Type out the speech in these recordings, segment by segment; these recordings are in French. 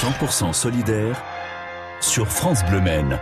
100% solidaire sur France Bleu Maine.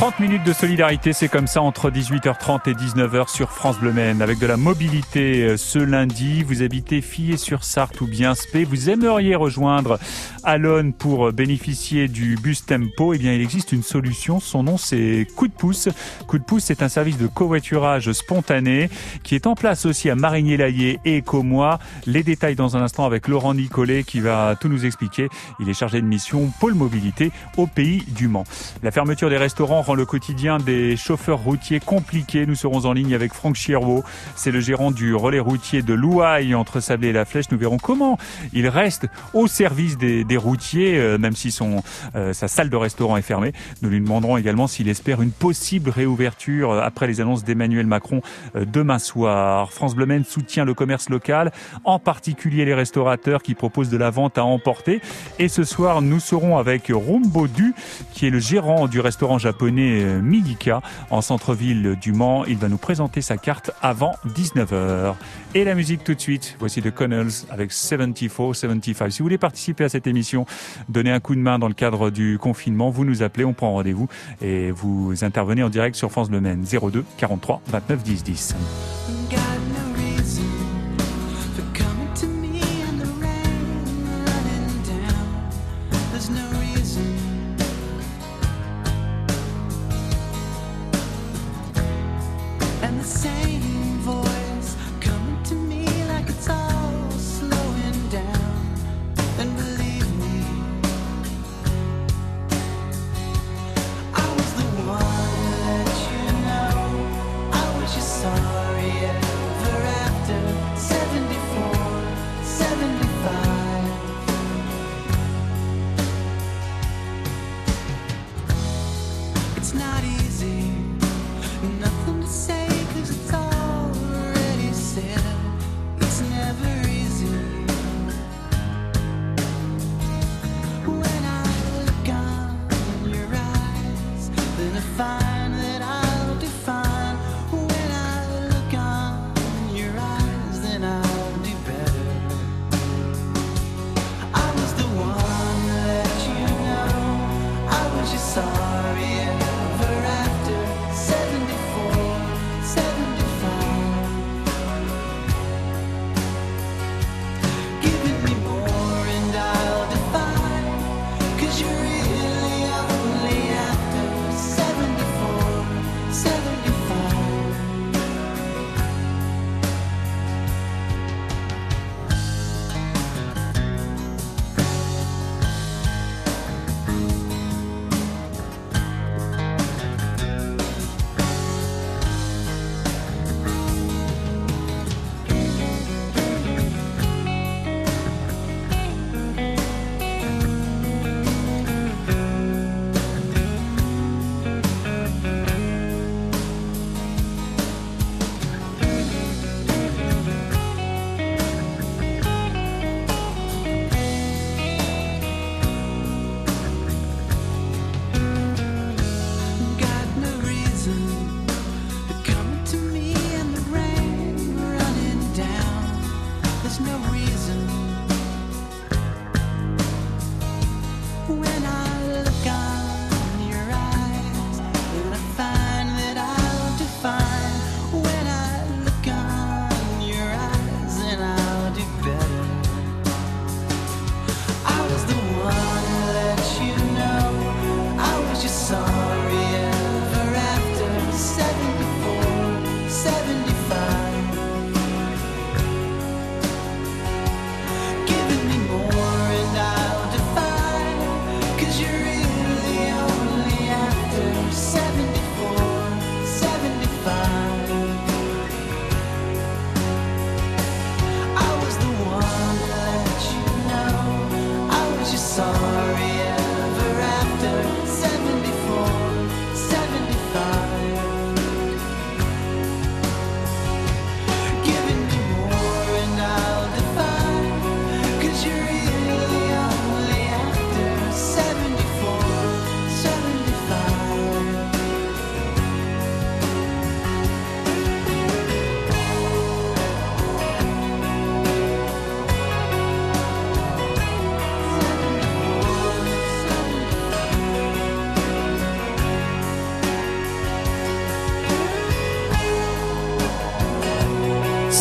30 minutes de solidarité, c'est comme ça entre 18h30 et 19h sur France Bleu Maine. Avec de la mobilité euh, ce lundi, vous habitez Fillé-sur-Sarthe ou bien Spé, vous aimeriez rejoindre Alone pour bénéficier du bus Tempo, eh bien il existe une solution, son nom c'est Coup de pouce. Coup de pouce, c'est un service de covoiturage spontané qui est en place aussi à Marigny-Laillé et Écomois. Les détails dans un instant avec Laurent Nicolet qui va tout nous expliquer. Il est chargé de mission pôle mobilité au pays du Mans. La fermeture des restaurants le quotidien des chauffeurs routiers compliqué. Nous serons en ligne avec Franck Chirvaux. C'est le gérant du relais routier de Louaille entre Sablé et La Flèche. Nous verrons comment il reste au service des, routiers, euh, même si son, euh, sa salle de restaurant est fermée. Nous lui demanderons également s'il espère une possible réouverture euh, après les annonces d'Emmanuel Macron demain soir. France Bleu soutient le commerce local, en particulier les restaurateurs qui proposent de la vente à emporter. Et ce soir, nous serons avec Rumbo Du, qui est le gérant du restaurant japonais euh, Midika en centre-ville du Mans. Il va nous présenter sa carte avant 19h. Et la musique tout de suite. Voici The Connells avec 74, 75. Si vous voulez participer à cette émission, donner un coup de main dans le cadre du confinement, vous nous appelez, on prend rendez-vous et vous intervenez en direct sur France Le Maine 02 43 29 10 10.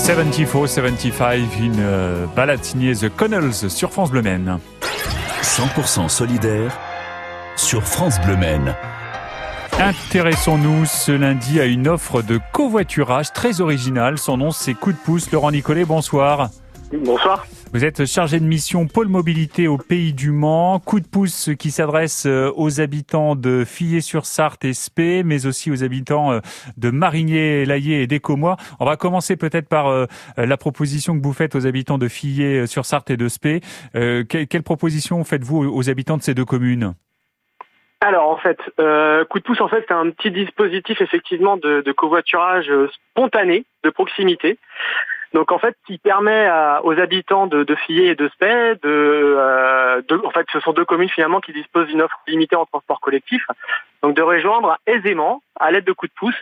74-75, une euh, balade signée The Connells sur France Bleu Maine. 100% solidaire sur France Bleu Maine. Intéressons-nous ce lundi à une offre de covoiturage très originale. Son nom c'est Coup de pouce. Laurent Nicolet, bonsoir. Bonsoir. Vous êtes chargé de mission pôle mobilité au Pays du Mans. Coup de pouce qui s'adresse euh, aux habitants de Fillé-sur-Sarthe et Spé, mais aussi aux habitants euh, de Marigné, Laillé et d'Écomois. On va commencer peut-être par euh, la proposition que vous faites aux habitants de Fillé-sur-Sarthe et de Spé. Quelle proposition faites-vous aux habitants de ces deux communes? Alors en fait, coup de pouce en fait c'est un petit dispositif effectivement de, de covoiturage spontané de proximité. Donc en fait, il permet aux habitants de, de et de Spey euh, de, en fait, ce sont deux communes finalement qui disposent d'une offre limitée en transport collectif, donc de rejoindre aisément, à l'aide de coups de pouce,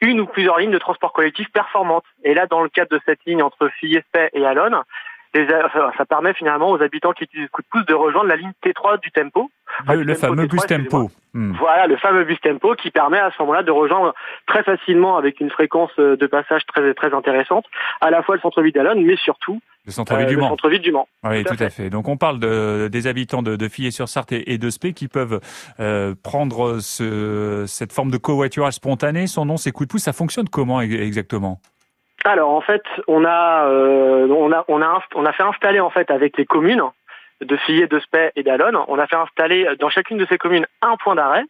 une ou plusieurs lignes de transport collectif performantes. Et là, dans le cadre de cette ligne entre Fillet, Spey et Alonne, ça permet finalement aux habitants qui utilisent coup de pouce de rejoindre la ligne T3 du tempo. Le, fameux bus tempo. Hmm. Voilà, le fameux bus tempo qui permet à ce moment-là de rejoindre très facilement avec une fréquence de passage très très intéressante, à la fois le centre-ville d'Alonne, mais surtout le centre-ville du Mans. centre-ville du Mans. Oui, tout, à, fait. Donc on parle de, des habitants de, de Fillet-sur-Sarthe et, de Spé qui peuvent euh, prendre ce, cette forme de covoiturage spontané. Son nom, c'est coup de pouce. Ça fonctionne comment exactement? Alors en fait, on a, euh, on a, on a, fait installer en fait avec les communes de Fillet, de Spey et d'Alonne, on a fait installer dans chacune de ces communes un point d'arrêt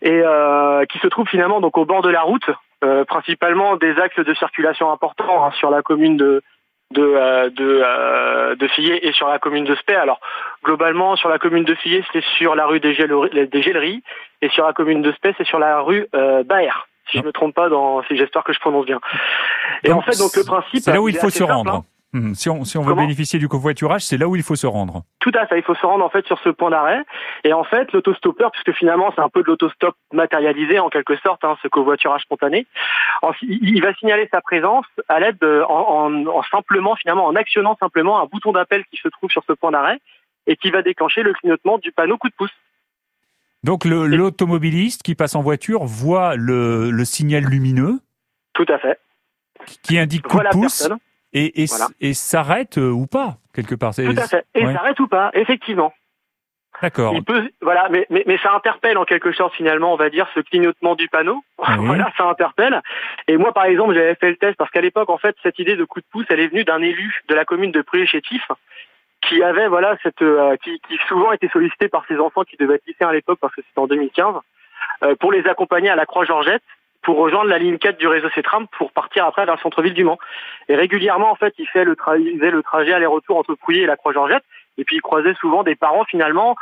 et euh, qui se trouve finalement donc au bord de la route, euh, principalement des axes de circulation importants hein, sur la commune de de de, de Fillet et sur la commune de Spey. Alors globalement sur la commune de Fillet c'est sur la rue des, Géleries, et sur la commune de Spey c'est sur la rue Baer si je me trompe pas dans ces j'espère que je prononce bien. Et en fait donc le principe c'est là où il faut se rendre. Hein. Hum, si on, si on veut bénéficier du covoiturage, c'est là où il faut se rendre. Tout à fait, il faut se rendre en fait sur ce point d'arrêt. Et en fait, l'autostoppeur, puisque finalement c'est un peu de l'autostop matérialisé en quelque sorte, hein, ce covoiturage spontané, il va signaler sa présence à l'aide en, en, simplement finalement en actionnant simplement un bouton d'appel qui se trouve sur ce point d'arrêt et qui va déclencher le clignotement du panneau coup de pouce. Donc l'automobiliste qui passe en voiture voit le, le, signal lumineux. Tout à fait. Qui indique coup de pouce et, et, et s'arrête euh, ou pas quelque part. Tout à fait. Et s'arrête ou pas, effectivement. D'accord. Il peut, voilà, mais, mais, mais, ça interpelle en quelque sorte finalement, on va dire, ce clignotement du panneau. voilà, ça interpelle. Et moi, par exemple, j'avais fait le test parce qu'à l'époque, en fait, cette idée de coup de pouce, elle est venue d'un élu de la commune de Pré-Chétif qui avait voilà cette euh, qui, qui, souvent était sollicité par ses enfants qui devaient être à l'époque parce que c'était en 2015 euh, pour les accompagner à la Croix-Georgette pour rejoindre la ligne 4 du réseau Cetram pour partir après vers le centre-ville du Mans. Et régulièrement en fait, il faisait le trajet aller-retour entre Pouilly et la Croix-Georgette et puis il croisait souvent des parents finalement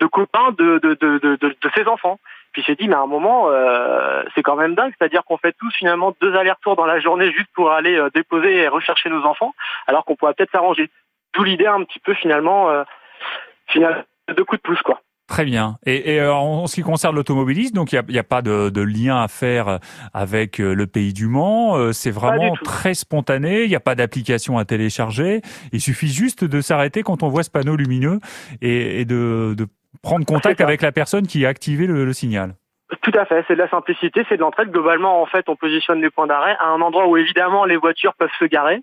de copains de de de de, de, ses enfants. Puis j'ai dit mais à un moment euh, c'est quand même dingue, c'est-à-dire qu'on fait tous finalement deux allers-retours dans la journée juste pour aller euh, déposer et rechercher nos enfants alors qu'on pourrait peut-être s'arranger. D'où l'idée un petit peu finalement, euh, de coups de pouce quoi. Très bien. Et, et euh, en ce qui concerne l'automobilisme, donc il n'y a, a, pas de, de, lien à faire avec euh, le pays du Mans. Euh, c'est vraiment très spontané. Il n'y a pas d'application à télécharger. Il suffit juste de s'arrêter quand on voit ce panneau lumineux et, et de, de, prendre contact avec la personne qui a activé le, le signal. Tout à fait, c'est de la simplicité, c'est de l'entraide. Globalement, en fait, on positionne les points d'arrêt à un endroit où évidemment les voitures peuvent se garer.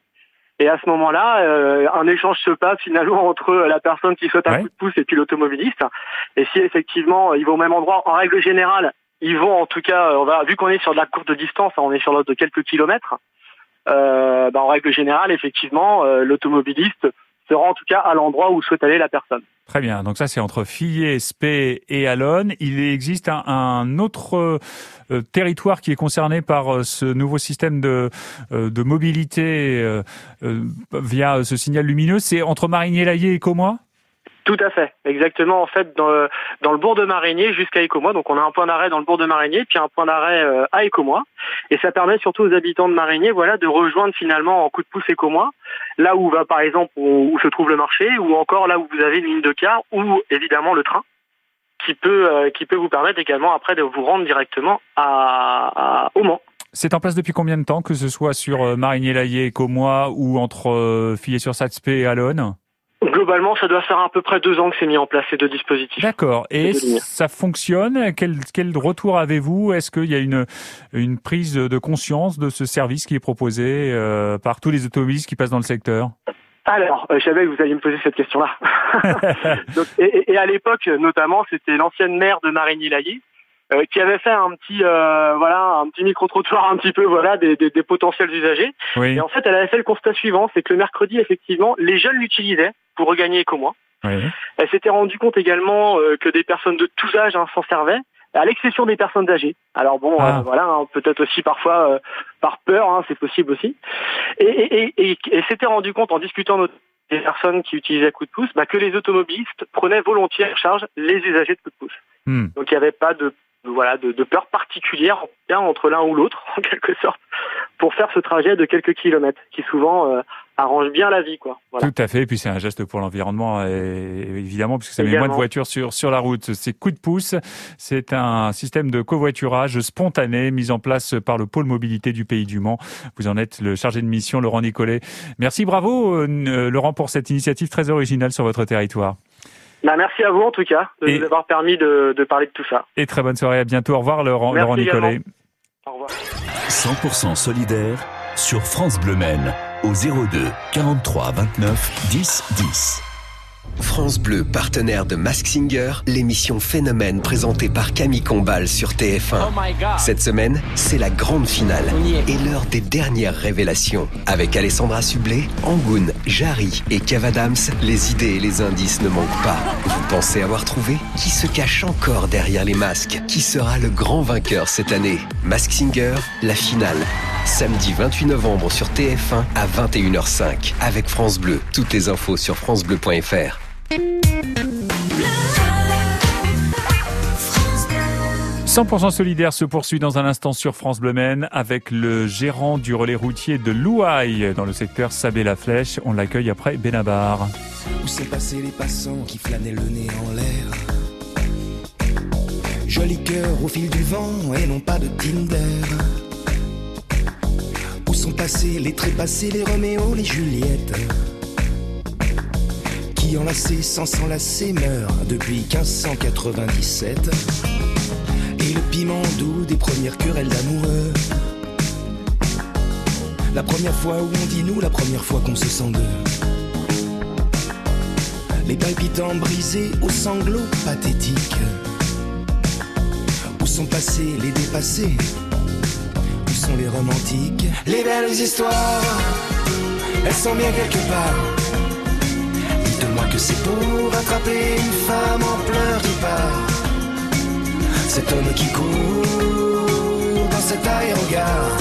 Et à ce moment-là, euh, un échange se passe finalement entre la personne qui souhaite un coup de pouce et puis l'automobiliste. Et si effectivement ils vont au même endroit, en règle générale, ils vont en tout cas, on va, vu qu'on est sur de la courte distance, on est sur l'ordre de quelques kilomètres, euh, bah, en règle générale, effectivement, euh, l'automobiliste sera en tout cas à l'endroit où souhaite aller la personne. Très bien. Donc ça, c'est entre Fillet, Spey et Alonne. Il existe un, autre euh, territoire qui est concerné par euh, ce nouveau système de, euh, mobilité via ce signal lumineux. C'est entre Marigny-Laillé et Comois tout à fait, exactement. En fait, dans, dans le bourg de Marigny jusqu'à Écomois, donc on a un point d'arrêt dans le bourg de Marigny, puis un point d'arrêt euh, à Écomois, et ça permet surtout aux habitants de Marigny, voilà, de rejoindre finalement en coup de pouce Écomois, là où va par exemple où, se trouve le marché, ou encore là où vous avez une ligne de car, ou évidemment le train, qui peut euh, qui peut vous permettre également après de vous rendre directement à, au Mans. C'est en place depuis combien de temps, que ce soit sur euh, Marigny-Laillé, Écomois, ou entre Fillet-sur-Satzpé et Alonne? Globalement, ça doit faire à peu près deux ans que c'est mis en place ces deux dispositifs. D'accord. Et ça fonctionne? Quel, quel retour avez-vous? Est-ce qu'il y a une, une prise de conscience de ce service qui est proposé euh, par tous les automobilistes qui passent dans le secteur? Alors, euh, je savais que vous alliez me poser cette question-là. et, et, à l'époque, notamment, c'était l'ancienne maire de Marigny-Laillé, euh, qui avait fait un petit euh, voilà un petit micro trottoir un petit peu voilà des, des, des potentiels usagers. Et en fait elle avait fait le constat suivant c'est que le mercredi effectivement les jeunes l'utilisaient pour regagner Ecomois oui. elle s'était rendu compte également euh, que des personnes de tous âges hein, s'en servaient à l'exception des personnes âgées. Alors bon, ah. voilà, hein, peut-être aussi parfois par peur, hein, c'est possible aussi. Et, et, et, et s'était rendu compte en discutant des personnes qui utilisaient coup de pouce, bah, que les automobilistes prenaient volontiers en charge les usagers de coup de pouce. Hmm. Donc il n'y avait pas de voilà, de, de, peur particulière entre l'un ou l'autre, en quelque sorte, pour faire ce trajet de quelques kilomètres, qui souvent euh, arrange bien la vie, quoi. Voilà. Tout à fait. Et puis c'est un geste pour l'environnement, évidemment, puisque ça met moins de voitures sur sur la route. C'est coup de pouce. C'est un système de covoiturage spontané mis en place par le pôle mobilité du Pays du Mans. Vous en êtes le chargé de mission, Laurent Nicolet. Merci, bravo, euh, Laurent, pour cette initiative très originale sur votre territoire. Bah, merci à vous en tout cas de nous avoir permis de, de, parler de tout ça. Et très bonne soirée, à bintôt. Au revoir Laurent, Laurent Nicolet. Au revoir. 100% solidaire sur France Bleu Maine au 02 43 29 10 10. France Bleu, partenaire de Mask Singer, l'émission Phénomène présentée par Camille Combal sur TF1. Cette semaine, c'est la grande finale et l'heure des dernières révélations. Avec Alessandra Sublet, Angoun, Jarry et Cavadams, les idées et les indices ne manquent pas. Vous pensez avoir trouvé Qui se cache encore derrière les masques? Qui sera le grand vainqueur cette année? Mask Singer, la finale. Samedi 28 novembre sur TF1 à 21h05 avec France Bleu. Toutes les infos sur francebleu.fr. 100% solidaire se poursuit dans un instant sur France Bleu Maine avec le gérant du relais routier de Louaille dans le secteur Sabé-la-Flèche. On l'accueille après Benabar. Où sont passés les passants qui flânaient le nez en l'air? Joli cœur au fil du vent et non pas de Tinder. Où sont passés les trépassés, les Roméo, les Juliettes? Qui enlacé sans s'enlacer meurt depuis 1597. Et le piment doux des premières querelles d'amoureux. La première fois où on dit nous, la première fois qu'on se sent deux. Les palpitants brisés aux sanglots pathétiques. Où sont passés les dépassés? Où sont les romantiques? Les belles histoires, elles sont bien quelque part c'est pour attraper une femme en pleurs qui part. Cet homme qui court dans cet aérogare.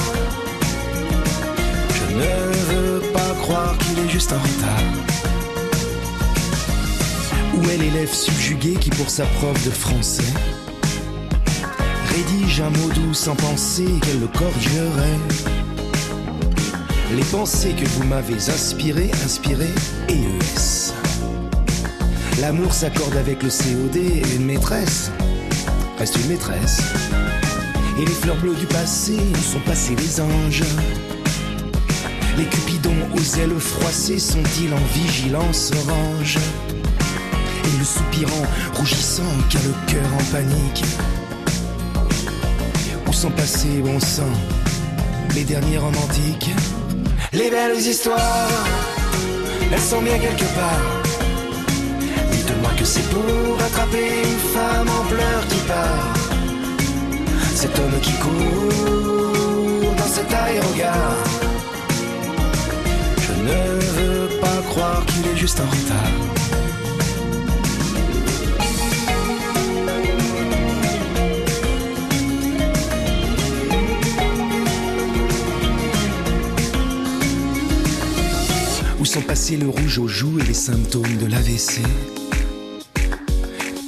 Je ne veux pas croire qu'il est juste en retard. Où est l'élève subjugué qui pour sa prof de français rédige un mot doux sans penser qu'elle le corrigerait les pensées que vous m'avez inspirées, inspirées, ES. L'amour s'accorde avec le COD et une maîtresse reste une maîtresse. Et les fleurs bleues du passé sont passés les anges. Les cupidons aux ailes froissées sont-ils en vigilance orange? Et le soupirant rougissant qui a le cœur en panique. Où sont passés, bon sang, les derniers romantiques? Les belles histoires, elles sont bien quelque part c'est pour attraper une femme en pleurs qui part. Cet homme qui court dans cet aérogare. Je ne veux pas croire qu'il est juste en retard. Où sont passés le rouge aux joues et les symptômes de l'AVC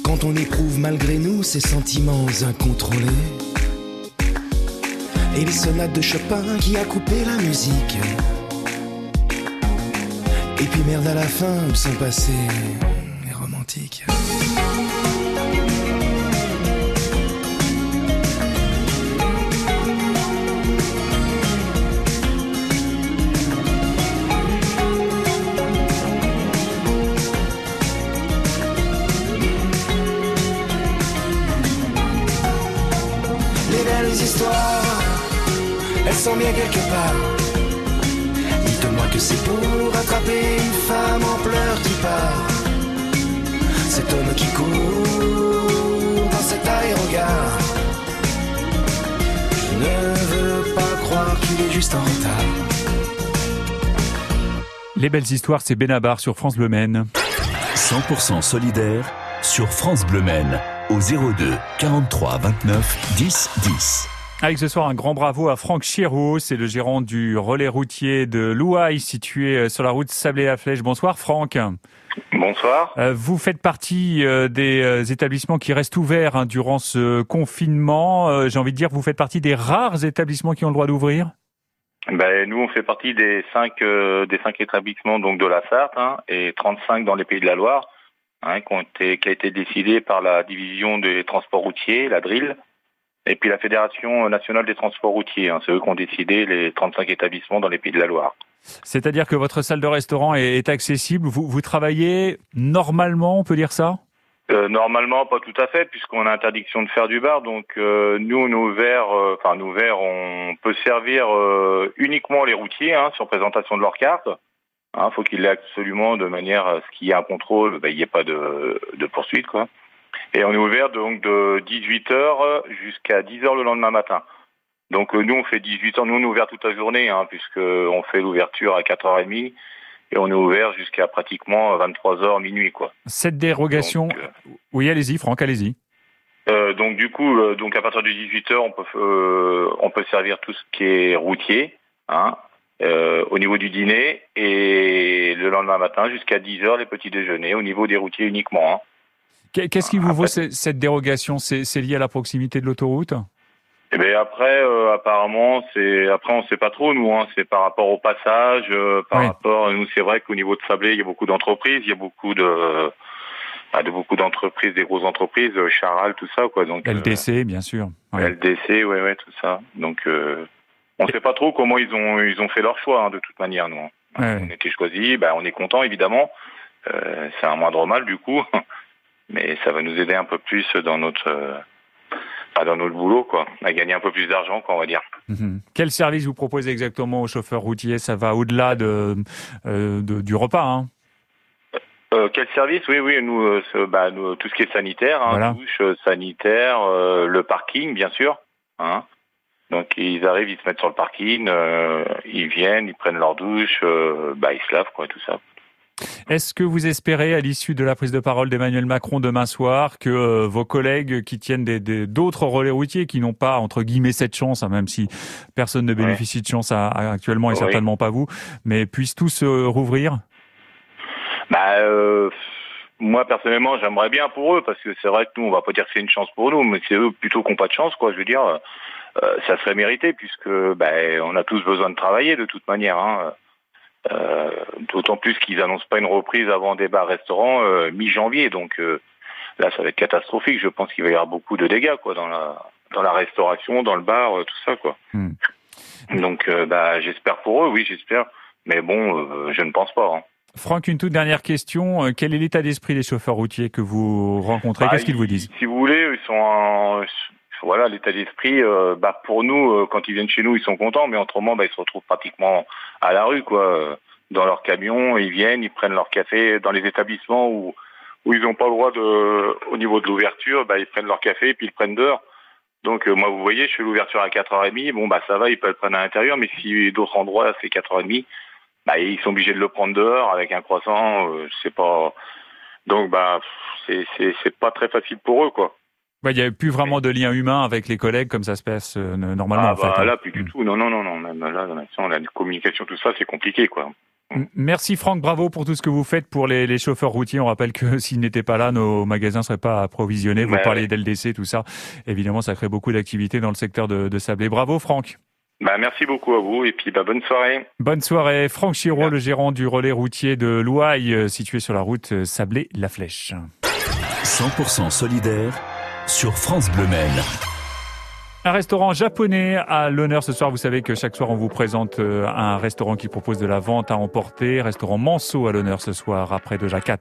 quand on éprouve malgré nous ces sentiments incontrôlés. Et les sonates de Chopin qui a coupé la musique. Et puis merde à la fin où sont passés quelque part. Dites-moi que c'est pour attraper une femme en pleurs qui part. Cet homme qui court dans cet aérogare. Je ne veux pas croire qu'il est juste en retard. Les belles histoires, c'est Benabar sur France Bleu Maine. 100% solidaire sur France Bleu Maine au 02 43 29 10 10. Avec ce soir un grand bravo à Franck Chiraud, c'est le gérant du relais routier de Louaille situé euh, sur la route Sablé-la-Flèche. Bonsoir Franck. Bonsoir. Euh, vous faites partie euh, des établissements qui restent ouverts hein, durant ce confinement. J'ai envie de dire, vous faites partie des rares établissements qui ont le droit d'ouvrir? Ben, nous, on fait partie des cinq des cinq établissements donc de la Sarthe hein, et 35 dans les Pays de la Loire hein, qui, qui a été décidé par la division des transports routiers, la DRIL, et puis la Fédération nationale des transports routiers. Hein, c'est eux qui ont décidé les 35 établissements dans les Pays de la Loire. C'est-à-dire que votre salle de restaurant est, accessible. Vous, vous, travaillez normalement, on peut dire ça? Euh, Normalement, pas tout à fait, puisqu'on a interdiction de faire du bar. Donc euh, nous, nous verts, euh, enfin nous verts, on peut servir uniquement les routiers hein, sur présentation de leur carte. Il hein, faut qu'il l'ait absolument de manière à ce qu'il y ait un contrôle, ben, il n'y ait pas de, de, poursuite. Quoi. Et on est ouvert donc de 18h jusqu'à 10h le lendemain matin. Donc euh, nous, on fait 18h, nous on est ouvert toute la journée, hein, puisqu'on fait l'ouverture à 4h30 et on est ouvert jusqu'à pratiquement 23h minuit. Quoi. Cette dérogation, euh, oui allez-y Franck, allez-y. Euh, donc du coup, euh, donc à partir de 18h, on peut on peut servir tout ce qui est routier, hein, euh, au niveau du dîner et le lendemain matin jusqu'à 10h les petits déjeuners au niveau des routiers uniquement. Hein. Qu'est-ce qui vous vaut cette dérogation? C'est lié à la proximité de l'autoroute? Eh bien après, euh, apparemment, c'est après on sait pas trop nous. Hein, c'est par rapport au passage, euh, par rapport nous c'est vrai qu'au niveau de Sablé, il y a beaucoup d'entreprises, il y a beaucoup de bah, de beaucoup d'entreprises, des grosses entreprises, Charal, tout ça quoi. Donc LDC bien sûr. LDC, ouais ouais tout ça. Donc on ne sait pas trop comment ils ont ils ont fait leur choix hein, de toute manière nous. Hein. On était choisis, ben, on est content évidemment. Euh, c'est un moindre mal du coup, mais ça va nous aider un peu plus dans notre euh, dans notre boulot quoi, à gagner un peu plus d'argent quoi on va dire. Mhm. Quel service vous proposez exactement aux chauffeurs routiers? Ça va au-delà de, euh, du repas hein? Euh, quel service? Oui, oui, nous, euh, bah, nous, tout ce qui est sanitaire, hein, douche, sanitaire, le parking, bien sûr. Hein, donc ils arrivent, ils se mettent sur le parking, ils viennent, ils prennent leur douche, bah ils se lavent quoi, tout ça. Est-ce que vous espérez, à l'issue de la prise de parole d'Emmanuel Macron demain soir, que euh, vos collègues qui tiennent d'autres relais routiers, qui n'ont pas entre guillemets cette chance, hein, même si personne ne bénéficie de chance actuellement et certainement pas vous, mais puissent tous rouvrir? Bah moi personnellement, j'aimerais bien pour eux parce que c'est vrai que nous, on va pas dire que c'est une chance pour nous, mais c'est eux plutôt qui n'ont pas de chance, quoi. Je veux dire. Euh, ça serait mérité puisque ben, on a tous besoin de travailler de toute manière. Hein. Euh, D'autant plus qu'ils annoncent pas une reprise avant des bars-restaurants euh, mi-janvier, donc euh, là ça va être catastrophique. Je pense qu'il va y avoir beaucoup de dégâts quoi dans la dans la restauration, dans le bar, tout ça quoi. Hmm. Donc bah, j'espère pour eux, oui j'espère, mais bon je ne pense pas. Hein. Franck, une toute dernière question. Quel est l'état d'esprit des chauffeurs routiers que vous rencontrez? Bah, Qu'est-ce qu'ils vous disent? Si vous voulez, ils sont en, voilà, l'état d'esprit, euh, bah pour nous, euh, quand ils viennent chez nous, ils sont contents, mais autrement, bah, ils se retrouvent pratiquement à la rue, quoi, dans leur camion, ils viennent, ils prennent leur café dans les établissements où où ils n'ont pas le droit de, au niveau de l'ouverture, bah ils prennent leur café et puis ils prennent dehors. Donc euh, moi, vous voyez, je fais l'ouverture à 4h30, bon bah ça va, ils peuvent le prendre à l'intérieur, mais si d'autres endroits c'est 4h30, bah ils sont obligés de le prendre dehors avec un croissant, c'est pas donc bah c'est c'est c'est pas très facile pour eux quoi. Il n'y a plus vraiment de lien humain avec les collègues comme ça se passe euh, normalement. Ah, bah, hein. là, plus du tout. Non, non, non, non. Même là, la communication, tout ça, c'est compliqué, quoi. Merci Franck, bravo pour tout ce que vous faites pour les, chauffeurs routiers. On rappelle que s'ils n'étaient pas là, nos magasins ne seraient pas approvisionnés. Vous parlez d'LDC, tout ça. Évidemment, ça crée beaucoup d'activités dans le secteur de, de Sablé. Bravo Franck. Bah, merci beaucoup à vous et puis bah, bonne soirée. Bonne soirée. Franck Chiraud, le gérant du relais routier de Louaille, euh, situé sur la route euh, Sablé-La Flèche. 100% solidaire sur France Bleu. Un restaurant japonais à l'honneur ce soir. Vous savez que chaque soir on vous présente euh, un restaurant qui propose de la vente à emporter. Restaurant Manso à l'honneur ce soir après de Jacat.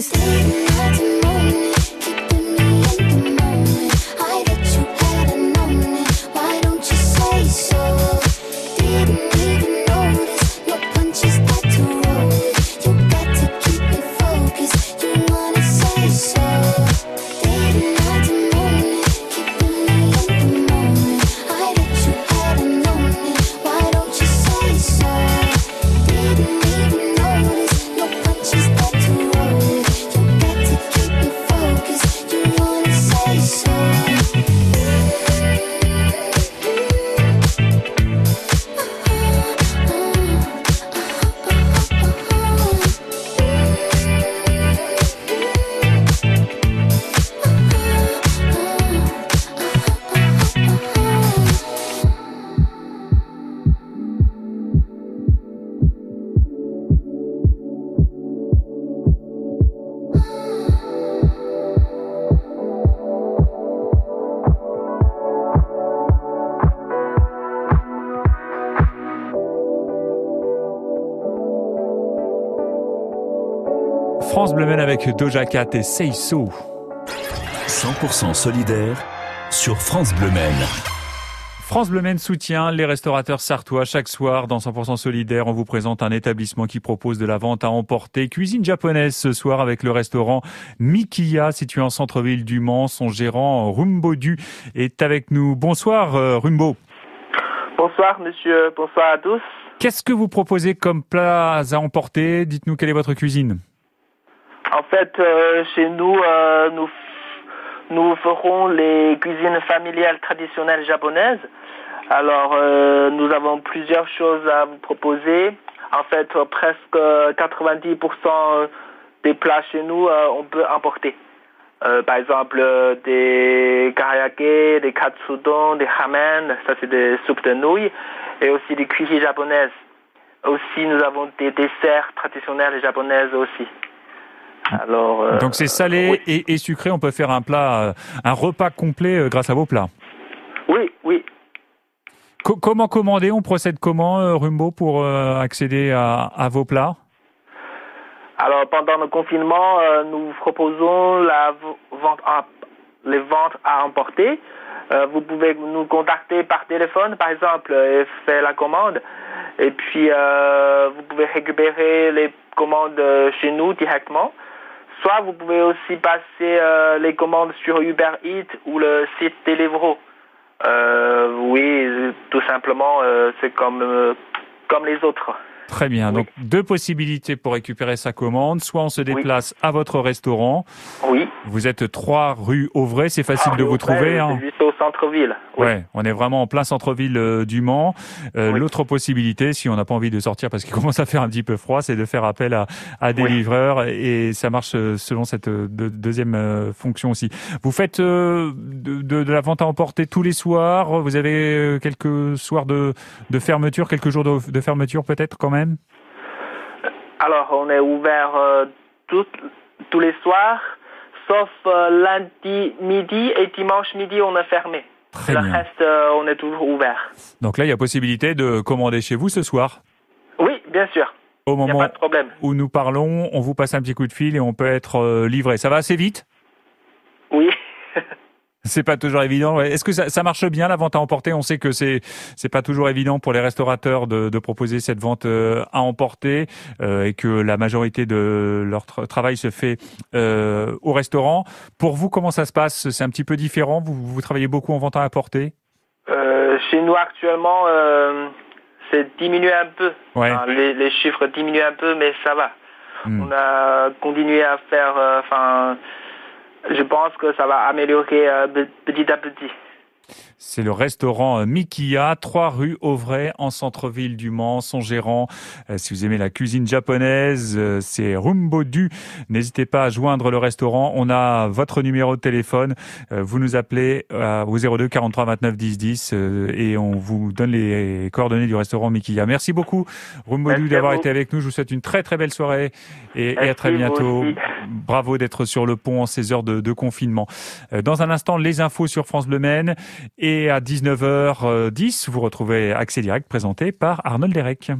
please. Avec Doja Cat et Say So. 100% solidaire sur France Bleu France Bleu soutient les restaurateurs sartois. Chaque soir, dans 100% solidaire, on vous présente un établissement qui propose de la vente à emporter. Cuisine japonaise ce soir avec le restaurant Mikiya, situé en centre-ville du Mans. Son gérant, Rumbo Du, est avec nous. Bonsoir, euh, Rumbo. Bonsoir, monsieur. Bonsoir à tous. Qu'est-ce que vous proposez comme plats à emporter? Dites-nous quelle est votre cuisine. En fait, euh, chez nous, euh, nous, nous ferons les cuisines familiales traditionnelles japonaises. Alors, euh, nous avons plusieurs choses à vous proposer. En fait, presque 90% des plats chez nous, on peut importer. par exemple, des karayake, des katsudon, des ramen, ça c'est des soupes de nouilles, et aussi des cuisines japonaises. Aussi, nous avons des desserts traditionnels japonaises aussi. Alors, euh, Donc c'est salé et, sucré, on peut faire un plat, euh, un repas complet euh, grâce à vos plats. Oui, oui. comment commander On procède comment, Rumbo, pour accéder à, vos plats? Alors pendant le confinement, nous proposons la vente les ventes à emporter. vous pouvez nous contacter par téléphone, par exemple, et faire la commande. Et puis, vous pouvez récupérer les commandes chez nous directement. Soit vous pouvez aussi passer euh, les commandes sur Uber Eats ou le site Deliveroo. Euh, oui, tout simplement, euh, c'est comme, comme les autres. Très bien. Donc deux possibilités pour récupérer sa commande. Soit on se déplace à votre restaurant. Oui. Vous êtes 3 rue Auvray, c'est facile de vous trouver. Hein. au centre-ville. Oui. Ouais, on est vraiment en plein centre-ville euh, du Mans. Euh, l'autre possibilité, si on n'a pas envie de sortir parce qu'il commence à faire un petit peu froid, c'est de faire appel à, à des livreurs et ça marche euh, selon cette deuxième fonction aussi. Vous faites de, de, la vente à emporter tous les soirs. Vous avez quelques soirs de, de fermeture, quelques jours de, de fermeture peut-être quand même? Alors, on est ouvert euh, tous les soirs, sauf euh, lundi midi et dimanche midi, on est fermé. Très Le reste, euh, on est toujours ouvert. Donc là, il y a possibilité de commander chez vous ce soir? Oui, bien sûr. Au moment pas de problème. où nous parlons, on vous passe un petit coup de fil et on peut être livré. Ça va assez vite? Oui. C'est pas toujours évident. Est-ce que ça, marche bien la vente à emporter? On sait que c'est c'est pas toujours évident pour les restaurateurs de, proposer cette vente euh, à emporter euh, et que la majorité de leur travail se fait euh, au restaurant. Pour vous, comment ça se passe? C'est un petit peu différent? Vous, vous travaillez beaucoup en vente à emporter? Chez nous actuellement, c'est diminué un peu. les, chiffres diminuent un peu, mais ça va. Hmm. On a continué à faire, enfin je pense que ça va améliorer euh, petit à petit. C'est le restaurant Mikiya, 3 rue Auvray, en centre-ville du Mans. Son gérant, euh, si vous aimez la cuisine japonaise, euh, c'est Rumbo Du. N'hésitez pas à joindre le restaurant. On a votre numéro de téléphone. Euh, vous nous appelez au 02 43 29 10 10 et on vous donne les coordonnées du restaurant Mikiya. Merci beaucoup, Rumbo Du, d'avoir été avec nous. Je vous souhaite une très très belle soirée et, à très bientôt. Bravo d'être sur le pont en ces heures de, de confinement. Dans un instant, les infos sur France Bleu Maine. Et à 19h10, vous retrouvez Accès Direct présenté par Arnold Derek.